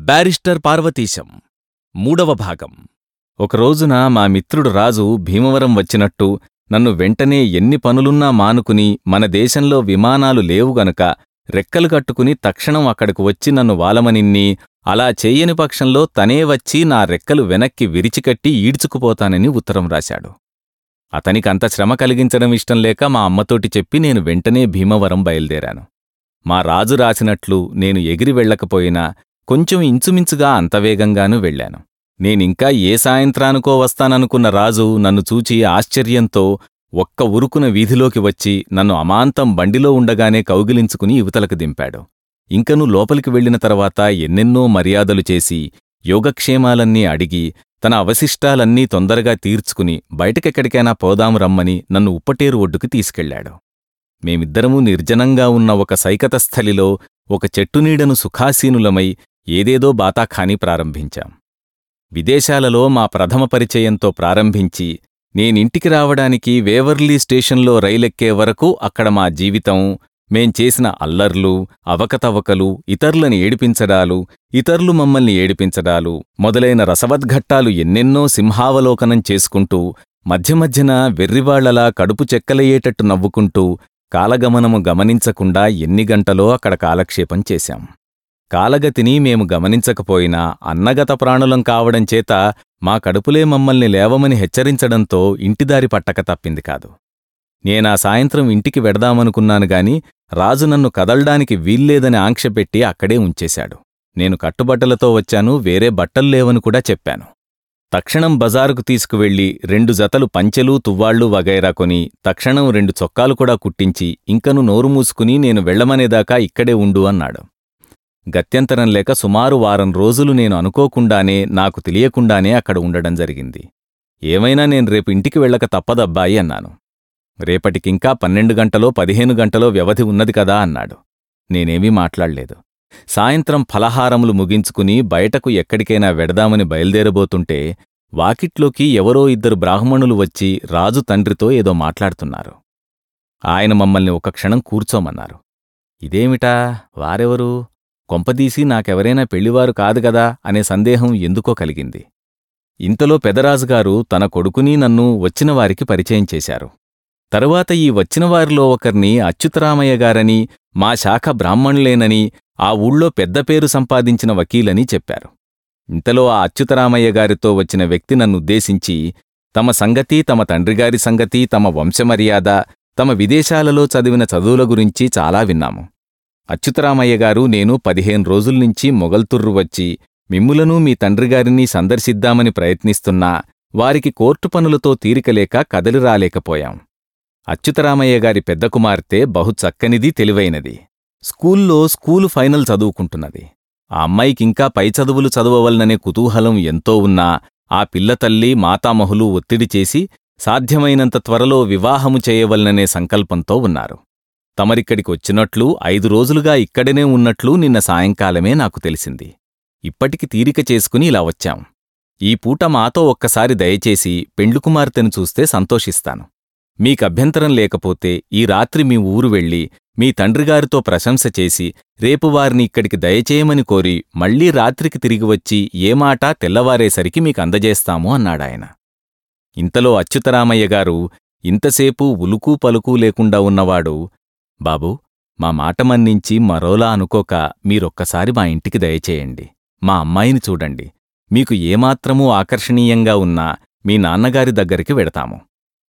Barrister Parvateesam. మూడవ భాగం. ఒకరోజున మా మిత్రుడు రాజు భీమవరం వచ్చినట్టు నన్ను వెంటనే ఎన్ని పనులున్నా మానుకుని మన దేశంలో విమానాలు లేవు గనుక రెక్కలు కట్టుకుని తక్షణం అక్కడకు వచ్చి నన్ను వాలమనిన్ని అలా చేయని పక్షంలో తనే వచ్చి నా రెక్కలు వెనక్కి విరిచికట్టి ఈడ్చుకుపోతానని ఉత్తరం రాశాడు. అతనికంత శ్రమ కలిగించడం ఇష్టం లేక మా అమ్మతోటి చెప్పి నేను వెంటనే భీమవరం బయలుదేరాను. మా రాజు రాసినట్లు నేను ఎగిరి వెళ్ళకపోయినా కొంచెం ఇంచుమించుగా అంత వేగంగానూ వెళ్ళాను. నేనింకా ఏ సాయంత్రానికో వస్తాననుకున్న రాజు నన్ను చూచి ఆశ్చర్యంతో ఒక్క ఉరుకున వీధిలోకి వచ్చి నన్ను అమాంతం బండిలో ఉండగానే కౌగిలించుకుని యువతలకు దింపాడు. ఇంకను లోపలికి వెళ్ళిన తర్వాత ఎన్నెన్నో మర్యాదలు చేసి యోగక్షేమాలన్నీ అడిగి తన అవశిష్టాలన్నీ తొందరగా తీర్చుకుని బయటకెక్కడికైనా పోదాం రమ్మని నన్ను ఉప్పటేరు ఒడ్డుకు తీసుకెళ్ళాడు మేమిద్దరమూ నిర్జనంగా ఉన్న ఒక సైకతస్థలిలో ఒక చెట్టునీడను సుఖాసీనులమై ఏదేదో బాతాఖానీ ప్రారంభించాం. విదేశాలలో మా ప్రథమ పరిచయంతో ప్రారంభించి నేనింటికి రావడానికి వేవర్లీ స్టేషన్లో రైలెక్కే వరకు అక్కడ మా జీవితం మేం చేసిన అల్లర్లు అవకతవకలు ఇతరులని ఏడిపించడాలు ఇతరులు మమ్మల్ని ఏడిపించడాలు మొదలైన రసవద్ఘట్టాలు ఎన్నెన్నో సింహావలోకనం చేసుకుంటూ మధ్య మధ్యన వెర్రివాళ్ళలా కడుపు చెక్కలయ్యేటట్టు నవ్వుకుంటూ కాలగమనము గమనించకుండా ఎన్ని గంటలో అక్కడ కాలక్షేపం చేశాం. కాలగతిని మేము గమనించకపోయినా అన్నగత ప్రాణులం కావడం చేత మా కడుపులే మమ్మల్ని లేవమని హెచ్చరించడంతో ఇంటిదారి పట్టక తప్పింది కాదు. నేనా సాయంత్రం ఇంటికి వెడదామనుకున్నాను గాని రాజు నన్ను కదల్డానికి వీల్లేదని ఆంక్ష పెట్టి అక్కడే ఉంచేశాడు. నేను కట్టుబట్టలతో వచ్చాను వేరే బట్టల్లేవని కూడా చెప్పాను. తక్షణం బజారుకు తీసుకువెళ్ళి రెండు జతలు పంచెలు తువ్వాళ్ళు వగైరా కొని తక్షణం రెండు చొక్కాలు కూడా కుట్టించి ఇంకను నోరు మూసుకుని నేను వెళ్ళమనేదాకా ఇక్కడే ఉండు అన్నాడు. గత్యంతరం లేక సుమారు వారం రోజులు నేను అనుకోకుండానే నాకు తెలియకుండానే అక్కడ ఉండడం జరిగింది. ఏమైనా నేను రేపు ఇంటికి వెళ్ళక తప్పదబ్బాయి అన్నాను. రేపటికింకా పన్నెండు గంటలో పదిహేను గంటలో వ్యవధి ఉన్నది కదా అన్నాడు. నేనేమీ మాట్లాడలేదు. సాయంత్రం ఫలహారములు ముగించుకుని బయటకు ఎక్కడికైనా వెడదామని బయలుదేరబోతుంటే వాకిట్లోకి ఎవరో ఇద్దరు బ్రాహ్మణులు వచ్చి రాజు తండ్రితో ఏదో మాట్లాడుతున్నారు. ఆయన మమ్మల్ని ఒక క్షణం కూర్చోమన్నారు. ఇదేమిటా? వారెవరు? కొంపదీసి నాకెవరైనా పెళ్ళివారు కాదు గదా అనే సందేహం ఎందుకో కలిగింది. ఇంతలో పెదరాజుగారు తన కొడుకుని నన్ను వచ్చినవారికి పరిచయం చేశారు. తరువాత ఈ వచ్చినవారిలో ఒకర్ని అచ్యుతరామయ్య గారని మా శాఖ బ్రాహ్మణులేనని ఆ ఊళ్ళో పెద్ద పేరు సంపాదించిన వకీలని చెప్పారు. ఇంతలో ఆ అచ్యుతరామయ్య గారితో వచ్చిన వ్యక్తి నన్నుద్దేశించి తమ సంగతి తమ తండ్రిగారి సంగతి తమ వంశమర్యాద తమ విదేశాలలో చదివిన చదువుల గురించి చాలా విన్నాము. అచ్యుతరామయ్య గారు నేను పదిహేను రోజుల్నించి మొగల్తుర్రు వచ్చి మిమ్ములను మీ తండ్రిగారిని సందర్శిద్దామని ప్రయత్నిస్తున్నా వారికి కోర్టు పనులతో తీరికలేక కదలి రాలేకపోయాం. అచ్యుతరామయ్య గారి పెద్ద కుమార్తె బహు చక్కనిది తెలివైనది. స్కూల్లో స్కూలు ఫైనల్ చదువుకుంటున్నది. ఆ అమ్మాయికింకా పై చదువులు చదవవలననే కుతూహలం ఎంతో ఉన్నా ఆ పిల్లతల్లి మాతామహులు ఒత్తిడి చేసి సాధ్యమైనంత త్వరలో వివాహము చేయవలననే సంకల్పంతో ఉన్నారు. తమరిక్కడికి వచ్చినట్లు ఐదు రోజులుగా ఇక్కడనే ఉన్నట్లు నిన్న సాయంకాలమే నాకు తెలిసింది. ఇప్పటికి తీరిక చేసుకుని ఇలా వచ్చాం. ఈ పూట మాతో ఒక్కసారి దయచేసి పెండ్లుకుమార్తెను చూస్తే సంతోషిస్తాను. మీకభ్యంతరం లేకపోతే ఈ రాత్రి మీ ఊరు వెళ్ళి మీ తండ్రిగారితో ప్రశంస చేసి రేపు వారిని ఇక్కడికి దయచేయమని కోరి మళ్ళీ రాత్రికి తిరిగి వచ్చి ఏ మాట తెల్లవారేసరికి మీకు అందజేస్తాము అన్నాడాయన. ఇంతలో అచ్యుతరామయ్య గారు ఇంతసేపు ఉలుకూ పలుకూ లేకుండా ఉన్నవాడు బాబూ మా మాట మన్నించి మరోలా అనుకోక మీరొక్కసారి మా ఇంటికి దయచేయండి. మా అమ్మాయిని చూడండి. మీకు ఏమాత్రమూ ఆకర్షణీయంగా ఉన్నా మీ నాన్నగారి దగ్గరికి వెడతాము.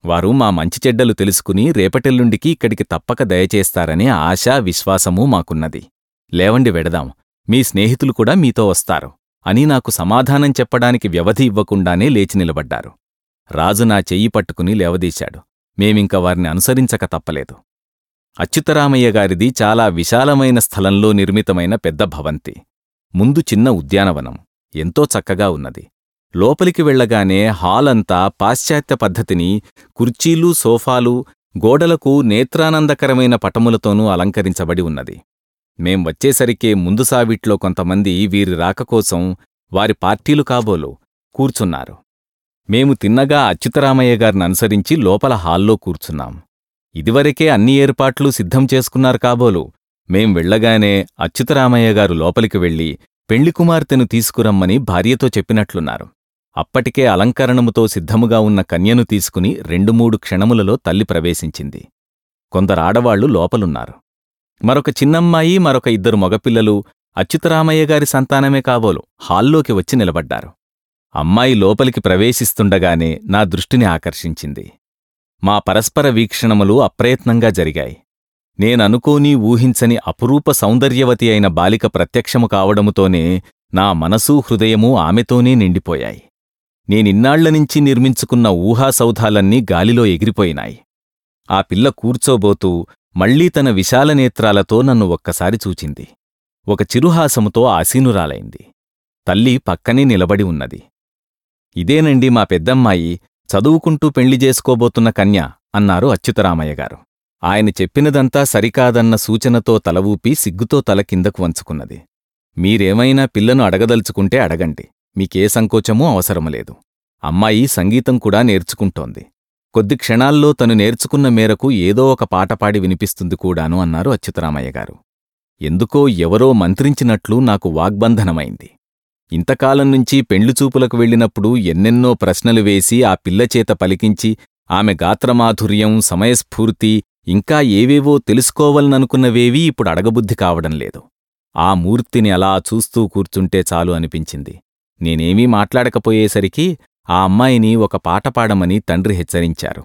వారు మా మంచి చెడ్డలు తెలుసుకుని రేపటెల్లుండికి ఇక్కడికి తప్పక దయచేస్తారనే ఆశ విశ్వాసమూ మాకున్నది. లేవండి వెడదాం. మీ స్నేహితులు కూడా మీతో వస్తారు. అని నాకు సమాధానం చెప్పడానికి వ్యవధి ఇవ్వకుండానే లేచి నిలబడ్డారు. రాజు నా చెయ్యి పట్టుకుని లేవదీశాడు. మేమింక వారిని అనుసరించక తప్పలేదు. అచ్యుతరామయ్య గారిది చాలా విశాలమైన స్థలంలో నిర్మితమైన పెద్ద భవంతి. ముందు చిన్న ఉద్యానవనం. ఎంతో చక్కగా ఉన్నది. లోపలికి వెళ్ళగానే హాలంతా పాశ్చాత్య పద్ధతిని కుర్చీలు సోఫాలు గోడలకు నేత్రానందకరమైన పటములతోనూ అలంకరించబడి ఉన్నది. మేం వచ్చేసరికే ముందు సావిట్లో కొంతమంది వీరి రాక కోసం వారి పార్టీలు కాబోలు కూర్చున్నారు. మేము తిన్నగా అచ్యుతరామయ్య గారిని అనుసరించి లోపల హాల్లో కూర్చున్నాం. ఇదివరకే అన్ని ఏర్పాట్లు సిద్ధం చేసుకున్నారు కాబోలు. మేం వెళ్ళగానే అచ్యుతరామయ్య గారు లోపలికి వెళ్ళి పెళ్ళి కుమార్తెను తీసుకురమ్మని భార్యతో చెప్పినట్లున్నారు. అప్పటికే అలంకరణముతో సిద్ధముగా ఉన్న కన్యను తీసుకుని రెండు మూడు క్షణములలో తల్లి ప్రవేశించింది. కొందరాడవాళ్ళు లోపలున్నారు. మరొక చిన్నమ్మాయి మరొక ఇద్దరు మగపిల్లలు అచ్యుతరామయ్య గారి సంతానమే కాబోలు. హాల్లోకి వచ్చి నిలబడ్డారు. అమ్మాయి లోపలికి ప్రవేశిస్తుండగానే నా దృష్టిని ఆకర్షించింది. మా పరస్పర వీక్షణములు అప్రయత్నంగా జరిగాయి. నేననుకోని ఊహించని అపురూప సౌందర్యవతి అయిన బాలిక ప్రత్యక్షము కావడముతోనే నా మనసూ హృదయమూ ఆమెతోనే నిండిపోయాయి. నేనిన్నాళ్ళనించి నిర్మించుకున్న ఊహాసౌధాలన్నీ గాలిలో ఎగిరిపోయినాయి. ఆ పిల్ల కూర్చోబోతూ మళ్ళీ తన విశాల నేత్రాలతో నన్ను ఒక్కసారి చూచింది. ఒక చిరుహాసముతో ఆసీనురాలైంది. తల్లి పక్కనే నిలబడి ఉన్నది. ఇదేనండి మా పెద్దమ్మాయి చదువుకుంటూ పెళ్ళి చేసుకోబోతున్న కన్య అన్నారు అచ్యుతరామయ్య గారు. ఆయన చెప్పినదంతా సరికాదన్న సూచనతో తలవూపి సిగ్గుతో తల కిందకు వంచుకున్నది. మీరేమైనా పిల్లను అడగదలుచుకుంటే అడగండి. మీకే సంకోచమూ అవసరములేదు. అమ్మాయి సంగీతం కూడా నేర్చుకుంటోంది. కొద్ది క్షణాల్లో తను నేర్చుకున్న మేరకు ఏదో ఒక పాట పాడి వినిపిస్తుంది కూడాను అన్నారు అచ్యుతరామయ్య గారు. ఎందుకో ఎవరో మంత్రించినట్లు నాకు వాగ్బంధనమైంది. ఇంతకాలం నుంచి పెండ్లిచూపులకు వెళ్ళినప్పుడు ఎన్నెన్నో ప్రశ్నలు వేసి ఆ పిల్లచేత పలికించి ఆమె గాత్రమాధుర్యం సమయస్ఫూర్తి ఇంకా ఏవేవో తెలుసుకోవాలననుకున్నవేవీ ఇప్పుడు అడగబుద్ధి కావడం లేదు. ఆ మూర్తిని అలా చూస్తూ కూర్చుంటే చాలు అనిపించింది. నేనేమీ మాట్లాడకపోయేసరికి ఆ అమ్మాయిని ఒక పాట పాడమని తండ్రి హెచ్చరించారు.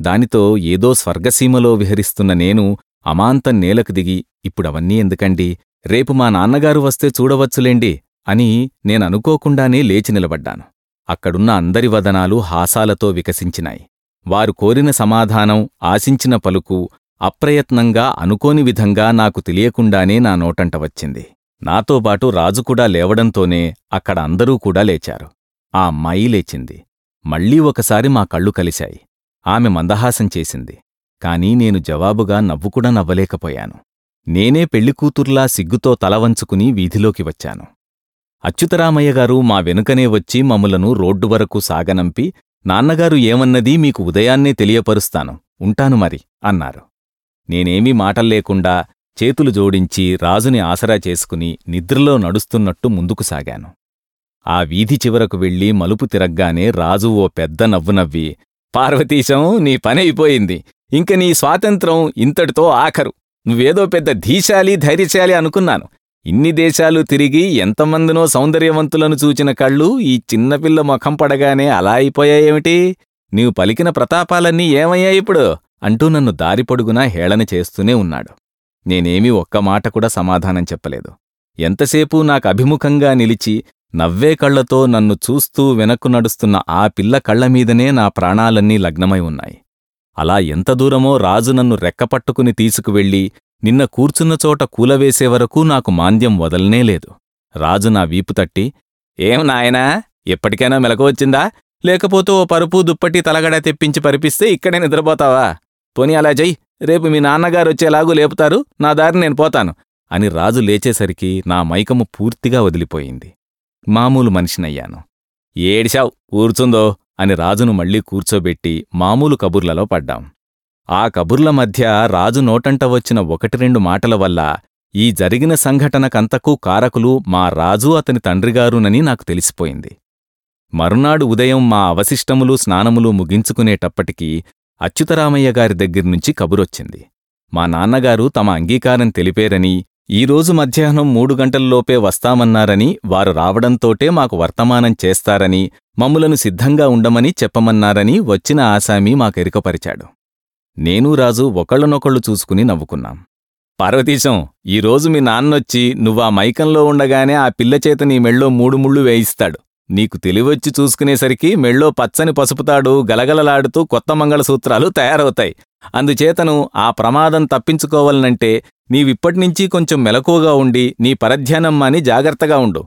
దానితో ఏదో స్వర్గసీమలో విహరిస్తున్న నేను అమాంతం నేలకు దిగి ఇప్పుడవన్నీ ఎందుకండి? రేపు మా నాన్నగారు వస్తే చూడవచ్చులేండి? అని నేననుకోకుండానే లేచి నిలబడ్డాను. అక్కడున్న అందరి వదనాలు హాసాలతో వికసించినాయి. వారు కోరిన సమాధానం ఆశించిన పలుకు అప్రయత్నంగా అనుకోని విధంగా నాకు తెలియకుండానే నా నోటంట వచ్చింది. నాతోబాటు రాజుకూడా లేవడంతోనే అక్కడ అందరూ కూడా లేచారు. ఆ అమ్మాయి లేచింది. మళ్ళీ ఒకసారి మా కళ్ళు కలిశాయి. ఆమె మందహాసం చేసింది. కాని నేను జవాబుగా నవ్వుకుడా నవ్వలేకపోయాను. నేనే పెళ్ళికూతుర్లా సిగ్గుతో తలవంచుకుని వీధిలోకి వచ్చాను. అచ్యుతరామయ్య గారు మా వెనుకనే వచ్చి మమ్ములను రోడ్డు వరకు సాగనంపి నాన్నగారు ఏమన్నదీ మీకు ఉదయాన్నే తెలియపరుస్తాను ఉంటాను మరి అన్నారు. నేనేమీ మాటల్లేకుండా చేతులు జోడించి రాజుని ఆసరా చేసుకుని నిద్రలో నడుస్తున్నట్టు ముందుకు సాగాను. ఆ వీధి చివరకు వెళ్ళి మలుపు తిరగ్గానే రాజు ఓ పెద్ద నవ్వు నవ్వి పార్వతీశం నీ పనైపోయింది ఇంక నీ స్వాతంత్రం ఇంతటితో ఆఖరు నువ్వేదో పెద్ద ధీశాలి ధైర్యశాలి అనుకున్నాను ఇన్ని దేశాలు తిరిగి ఎంతమందినో సౌందర్యవంతులను చూచిన కళ్ళు ఈ చిన్నపిల్ల ముఖం పడగానే అలా అయిపోయాయేమిటి? నీవు పలికిన ప్రతాపాలన్నీ ఏమయ్యాయి ఇప్పుడు? అంటూ నన్ను దారి పొడుగునా హేళన చేస్తూనే ఉన్నాడు. నేనేమీ ఒక్క మాట కూడా సమాధానం చెప్పలేదు. ఎంతసేపు నాకు అభిముఖంగా నిలిచి నవ్వే కళ్ళతో నన్ను చూస్తూ వెనక్కు నడుస్తున్న ఆ పిల్ల కళ్ళమీదనే నా ప్రాణాలన్నీ లగ్నమై ఉన్నాయి. అలా ఎంత దూరమో రాజు నన్ను రెక్కపట్టుకుని తీసుకువెళ్ళి నిన్న కూర్చున్న చోట కూలవేసే వరకు నాకు మాంద్యం వదలనేలేదు రాజు నా వీపు తట్టి ఏం నాయనా ఎప్పటికైనా మెలకువచ్చిందా లేకపోతే ఓ పరుపు దుప్పటి తలగడ తెప్పించి పరిపిస్తే ఇక్కడే నిద్రపోతావా? పోనీ అలా చెయ్యి రేపు మీ నాన్నగారు వచ్చేలాగూ లేపుతారు నా దారి నేను పోతాను. అని రాజు లేచేసరికి నా మైకము పూర్తిగా వదిలిపోయింది. మామూలు మనిషినయ్యాను. ఏడిశావ్ కూర్చుందో? అని రాజును మళ్ళీ కూర్చోబెట్టి మామూలు కబుర్లలో పడ్డాం. ఆ కబుర్ల మధ్య రాజు నోటంట వచ్చిన ఒకటి రెండు మాటల వల్ల ఈ జరిగిన సంఘటనకంతకూ కారకులు మా రాజు అతని తండ్రిగారునని నాకు తెలిసిపోయింది. మరునాడు ఉదయం మా అవశిష్టములు స్నానములు ముగించుకునేటప్పటికీ అచ్యుతరామయ్య గారి దగ్గర్నుంచి కబురొచ్చింది. మా నాన్నగారు తమ అంగీకారం తెలిపేరని ఈరోజు మధ్యాహ్నం మూడు గంటల్లోపే వస్తామన్నారని వారు రావడంతోటే మాకు వర్తమానం చేస్తారని మమ్ములను సిద్ధంగా ఉండమని చెప్పమన్నారని వచ్చిన ఆసామి మాకెరుకపరిచాడు నేనూ రాజు ఒకళ్ళనొకళ్ళు చూసుకుని నవ్వుకున్నాం. పార్వతీశం ఈరోజు మీ నాన్నొచ్చి నువ్వా మైకంలో ఉండగానే ఆ పిల్లచేత నీ మెళ్ళో మూడు ముళ్ళు వేయిస్తాడు. నీకు తెలివొచ్చి చూసుకునేసరికి మెళ్ళో పచ్చని పసుపుతాడు గలగలలాడుతూ కొత్త మంగళసూత్రాలు తయారవుతాయి. అందుచేతను ఆ ప్రమాదం తప్పించుకోవాలనంటే నీవిప్పటినుంచి కొంచెం మెలకువగా ఉండి నీ పరధ్యానం మాని జాగ్రత్తగా ఉండు.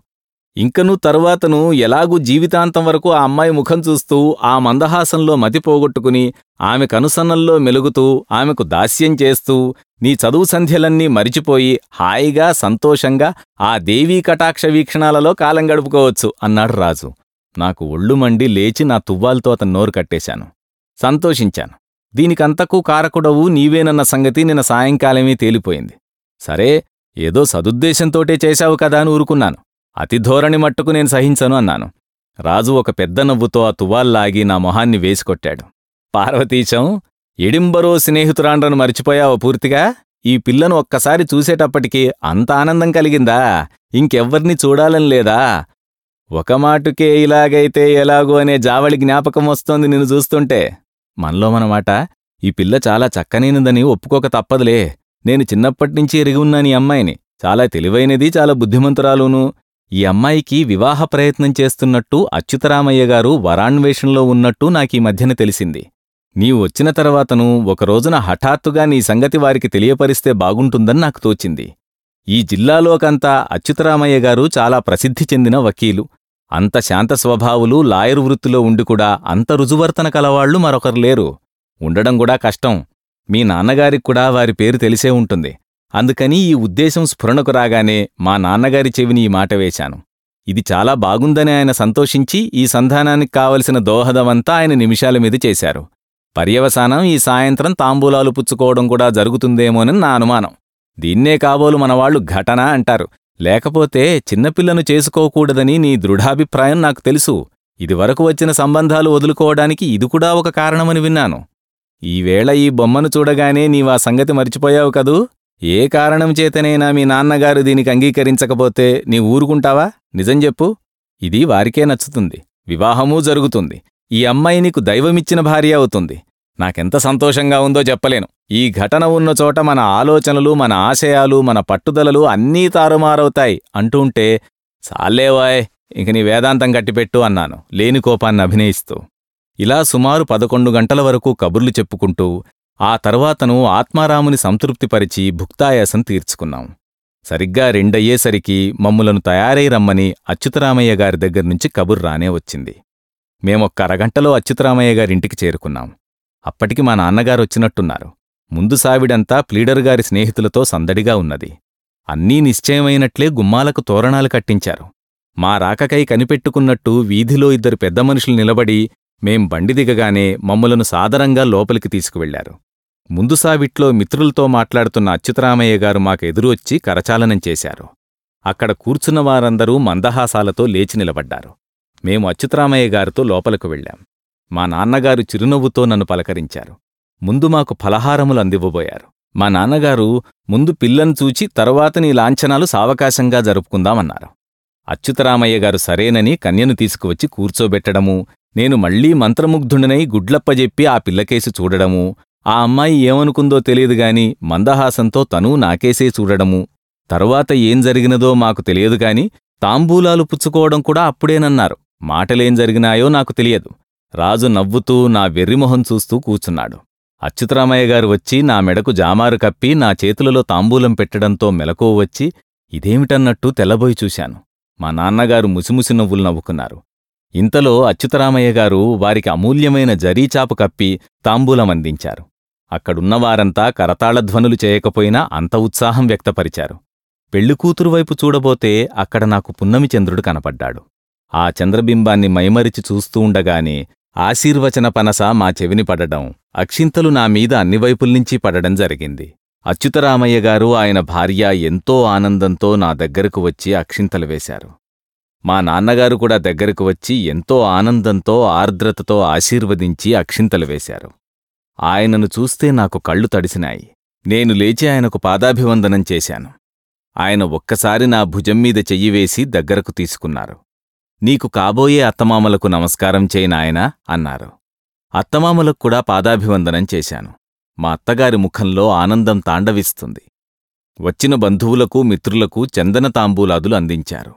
ఇంకనూ తరువాతను ఎలాగూ జీవితాంతం వరకు ఆ అమ్మాయి ముఖం చూస్తూ ఆ మందహాసంలో మతి పోగొట్టుకుని ఆమె కనుసన్నల్లో మెలుగుతూ ఆమెకు దాస్యం చేస్తూ నీ చదువు సంధ్యలన్నీ మరిచిపోయి హాయిగా సంతోషంగా ఆ దేవీ కటాక్ష వీక్షణాలలో కాలం గడుపుకోవచ్చు అన్నాడు రాజు. నాకు ఒళ్ళు మండి లేచి నా తువ్వాలతో అతను నోరు కట్టేశాను. సంతోషించాను. దీనికంతకూ కారకుడవు నీవేనన్న సంగతి నిన్న సాయంకాలమే తేలిపోయింది. సరే ఏదో సదుద్దేశంతోటే చేశావు కదా అని ఊరుకున్నాను. అతి ధోరణి మట్టుకు నేను సహించను అన్నాను. రాజు ఒక పెద్ద నవ్వుతో ఆ తువాల్లాగి నా మొహాన్ని వేసికొట్టాడు. పార్వతీశం ఎడింబరో స్నేహితురాండ్రను మర్చిపోయావా పూర్తిగా? ఈ పిల్లను ఒక్కసారి చూసేటప్పటికీ అంత ఆనందం కలిగిందా? ఇంకెవ్వర్ని చూడాలని లేదా? ఒక మాటుకే ఇలాగైతే ఎలాగో అనే జావళి జ్ఞాపకం వస్తోంది నిన్ను చూస్తుంటే. మనలో మనమాట ఈ పిల్ల చాలా చక్కనైనదని ఒప్పుకోక తప్పదులే. నేను చిన్నప్పటినుంచి ఎరిగి ఉన్నాను ఈ అమ్మాయిని. చాలా తెలివైనది చాలా బుద్ధిమంతురాలును. ఈ అమ్మాయికి వివాహ ప్రయత్నం చేస్తున్నట్టు అచ్యుతరామయ్య గారు వరాన్వేషంలో ఉన్నట్టు నాకీ మధ్యన తెలిసింది. నీవు వచ్చిన తర్వాతను ఒకరోజున హఠాత్తుగా నీ సంగతి వారికి తెలియపరిస్తే బాగుంటుందని నాకు తోచింది. ఈ జిల్లాలోకంతా అచ్యుతరామయ్య గారు చాలా ప్రసిద్ధి చెందిన వకీలు. అంత శాంత స్వభావులు లాయరు వృత్తిలో ఉండి కూడా అంత రుజువర్తన కలవాళ్ళు మరొకరు లేరు. ఉండడం కూడా కష్టం. మీ నాన్నగారికి కూడా వారి పేరు తెలిసే ఉంటుంది. అందుకని ఈ ఉద్దేశం స్ఫురణకు రాగానే మా నాన్నగారి చెవిని ఈ మాట వేశాను. ఇది చాలా బాగుందని ఆయన సంతోషించి ఈ సంధానానికి కావలసిన దోహదమంతా ఆయన నిమిషాల మీద చేశారు. పర్యవసానం ఈ సాయంత్రం తాంబూలాలు పుచ్చుకోవడం కూడా జరుగుతుందేమోనని నా అనుమానం. దీన్నే కాబోలు మనవాళ్ళు ఘటన అంటారు. లేకపోతే చిన్నపిల్లను చేసుకోకూడదని నీ దృఢాభిప్రాయం నాకు తెలుసు. ఇదివరకు వచ్చిన సంబంధాలు వదులుకోవడానికి ఇది కూడా ఒక కారణమని విన్నాను. ఈవేళ ఈ బొమ్మను చూడగానే నీవా సంగతి మర్చిపోయావు కదూ? ఏ కారణం చేతనైనా మీ నాన్నగారు దీనికి అంగీకరించకపోతే నీ ఊరుకుంటావా? నిజం చెప్పు. ఇది వారికే నచ్చుతుంది. వివాహమూ జరుగుతుంది. ఈ అమ్మాయి నీకు దైవమిచ్చిన భార్య అవుతుంది. నాకెంత సంతోషంగా ఉందో చెప్పలేను. ఈ ఘటన ఉన్న చోట మన ఆలోచనలు మన ఆశయాలు మన పట్టుదలలు అన్నీ తారుమారవుతాయి అంటుంటే చాలేవాయ్ ఇంక నీ వేదాంతం కట్టిపెట్టు అన్నాను లేని కోపాన్ని అభినయిస్తూ. ఇలా సుమారు పదకొండు గంటల వరకు కబుర్లు చెప్పుకుంటూ ఆ తర్వాతను ఆత్మారాముని సంతృప్తిపరిచి భుక్తాయాసం తీర్చుకున్నాం. సరిగ్గా రెండయ్యేసరికి మమ్ములను తయారై రమ్మని అచ్యుతరామయ్య గారి దగ్గర్నుంచి కబుర్ రానే వచ్చింది. మేమొక్క అరగంటలో అచ్యుతరామయ్య గారింటికి చేరుకున్నాం. అప్పటికి మా నాన్నగారొచ్చినట్టున్నారు ముందు సావిడంతా ప్లీడరుగారి స్నేహితులతో సందడిగా ఉన్నది. అన్నీ నిశ్చయమైనట్లే గుమ్మాలకు తోరణాలు కట్టించారు. మా రాకకై కనిపెట్టుకున్నట్టు వీధిలో ఇద్దరు పెద్ద మనుషులు నిలబడి మేం బండి దిగగానే మమ్ములను సాదరంగా లోపలికి తీసుకువెళ్ళారు ముందు సావిట్లో మిత్రులతో మాట్లాడుతున్న అచ్యుతరామయ్య గారు మాకు ఎదురువచ్చి కరచాలనం చేశారు. అక్కడ కూర్చున్న వారందరూ మందహాసాలతో లేచి నిలబడ్డారు. మేము అచ్యుతరామయ్య గారితో లోపలకు వెళ్ళాం. మా నాన్నగారు చిరునవ్వుతో నన్ను పలకరించారు. ముందు మాకు ఫలహారములు అందివ్వబోయారు. మా నాన్నగారు ముందు పిల్లను చూచి తరువాత నీ లాంఛనాలు సావకాశంగా జరుపుకుందామన్నారు. అచ్యుతరామయ్య గారు సరేనని కన్యను తీసుకువచ్చి కూర్చోబెట్టడము నేను మళ్ళీ మంత్రముగ్ధుడినై గుడ్లప్పజెప్పి ఆ పిల్లకేసి చూడడము ఆ అమ్మాయి ఏమనుకుందో తెలియదుగాని మందహాసంతో తనూ నాకేసే చూడడము. తరువాత ఏం జరిగినదో మాకు తెలియదుగాని తాంబూలాలు పుచ్చుకోవడం కూడా అప్పుడేనన్నారు. మాటలేం జరిగినాయో నాకు తెలియదు. రాజు నవ్వుతూ నా వెర్రిమొహం చూస్తూ కూచున్నాడు అచ్యుతరామయ్య గారు వచ్చి నా మెడకు జామారు కప్పి నా చేతులలో తాంబూలం పెట్టడంతో మెలకువ వచ్చి ఇదేమిటన్నట్టు తెల్లబోయి చూశాను. మా నాన్నగారు ముసిముసి నవ్వులు నవ్వుకున్నారు. ఇంతలో అచ్యుతరామయ్య గారు వారికి అమూల్యమైన జరీచాపు కప్పి తాంబూలం అందించారు. అక్కడున్నవారంతా కరతాళధ్వనులు చేయకపోయినా అంత ఉత్సాహం వ్యక్తపరిచారు. పెళ్ళికూతురు వైపు చూడబోతే అక్కడ నాకు పున్నమి చంద్రుడు కనపడ్డాడు. ఆ చంద్రబింబాన్ని మైమరిచి చూస్తూ ఉండగానే ఆశీర్వచన పనస మా చెవిని పడడం అక్షింతలు నా మీద అన్ని వైపుల్నించి పడడం జరిగింది. అచ్యుతరామయ్య గారు ఆయన భార్య ఎంతో ఆనందంతో నా దగ్గరకు వచ్చి అక్షింతలు వేశారు. మా నాన్నగారు కూడా దగ్గరకు వచ్చి ఎంతో ఆనందంతో ఆర్ద్రతతో ఆశీర్వదించి అక్షింతలు వేశారు. ఆయనను చూస్తే నాకు కళ్ళు తడిసినాయి. నేను లేచి ఆయనకు పాదాభివందనం చేశాను. ఆయన ఒక్కసారి నా భుజం మీద చెయ్యివేసి దగ్గరకు తీసుకున్నారు. నీకు కాబోయే అత్తమామలకు నమస్కారం చేయనాయనా అన్నారు. అత్తమామలకు కూడా పాదాభివందనం చేశాను. మా అత్తగారి ముఖంలో ఆనందం తాండవిస్తుంది. వచ్చిన బంధువులకు మిత్రులకు చందన తాంబూలాదులు అందించారు.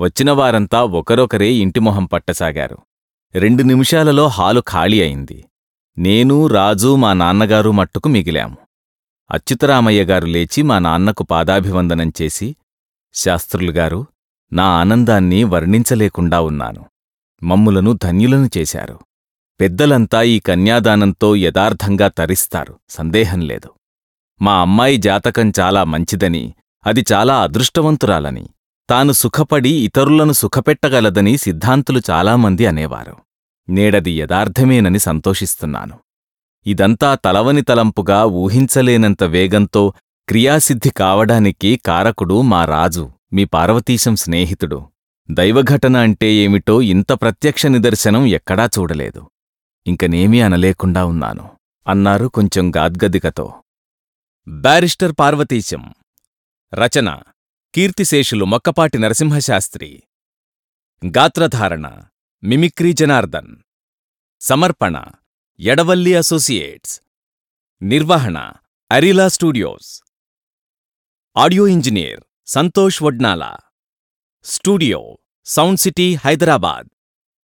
వచ్చిన వారంతా ఒకరొకరే ఇంటిమొహం పట్టసాగారు. రెండు నిమిషాలలో హాలు ఖాళీ అయింది. నేను రాజు మా నాన్నగారు మట్టుకు మిగిలాము. అచ్యుతరామయ్య గారు లేచి మా నాన్నకు పాదాభివందనం చేసి శాస్త్రులుగారు నా ఆనందాన్ని వర్ణించలేకుండా ఉన్నాను. మమ్ములను ధన్యులను చేశారు. పెద్దలంతా ఈ కన్యాదానంతో యథార్థంగా తరిస్తారు. సందేహం లేదు. మా అమ్మాయి జాతకం చాలా మంచిదని అది చాలా అదృష్టవంతురాలని. తాను సుఖపడి ఇతరులను సుఖపెట్టగలదని సిద్ధాంతులు చాలామంది అనేవారు. నేడది యదార్థమేనని సంతోషిస్తున్నాను. ఇదంతా తలవని తలంపుగా ఊహించలేనంత వేగంతో క్రియాసిద్ధి కావడానికి కారకుడు మా రాజు మీ పార్వతీశం స్నేహితుడు. దైవఘటన అంటే ఏమిటో ఇంత ప్రత్యక్ష నిదర్శనం ఎక్కడా చూడలేదు. ఇంకనేమీ అనలేకుండా ఉన్నాను అన్నారు కొంచెం గాద్గదికతో బ్యారిస్టర్ పార్వతీశం రచన కీర్తిశేషులు మొక్కపాటి నరసింహశాస్త్రి. గాత్రధారణ ಮಿಮಿಕ್ರಿ ಜನಾರ್ದನ್. ಸಮರ್ಪಣ ಎಡವಲ್ಲಿ ಅಸೋಸಿಯೇಟ್ಸ್. ನಿರ್ವಹಣಾ, Arila studios. Audio engineer, Santosh Vadnala. Studio Sound City Hyderabad.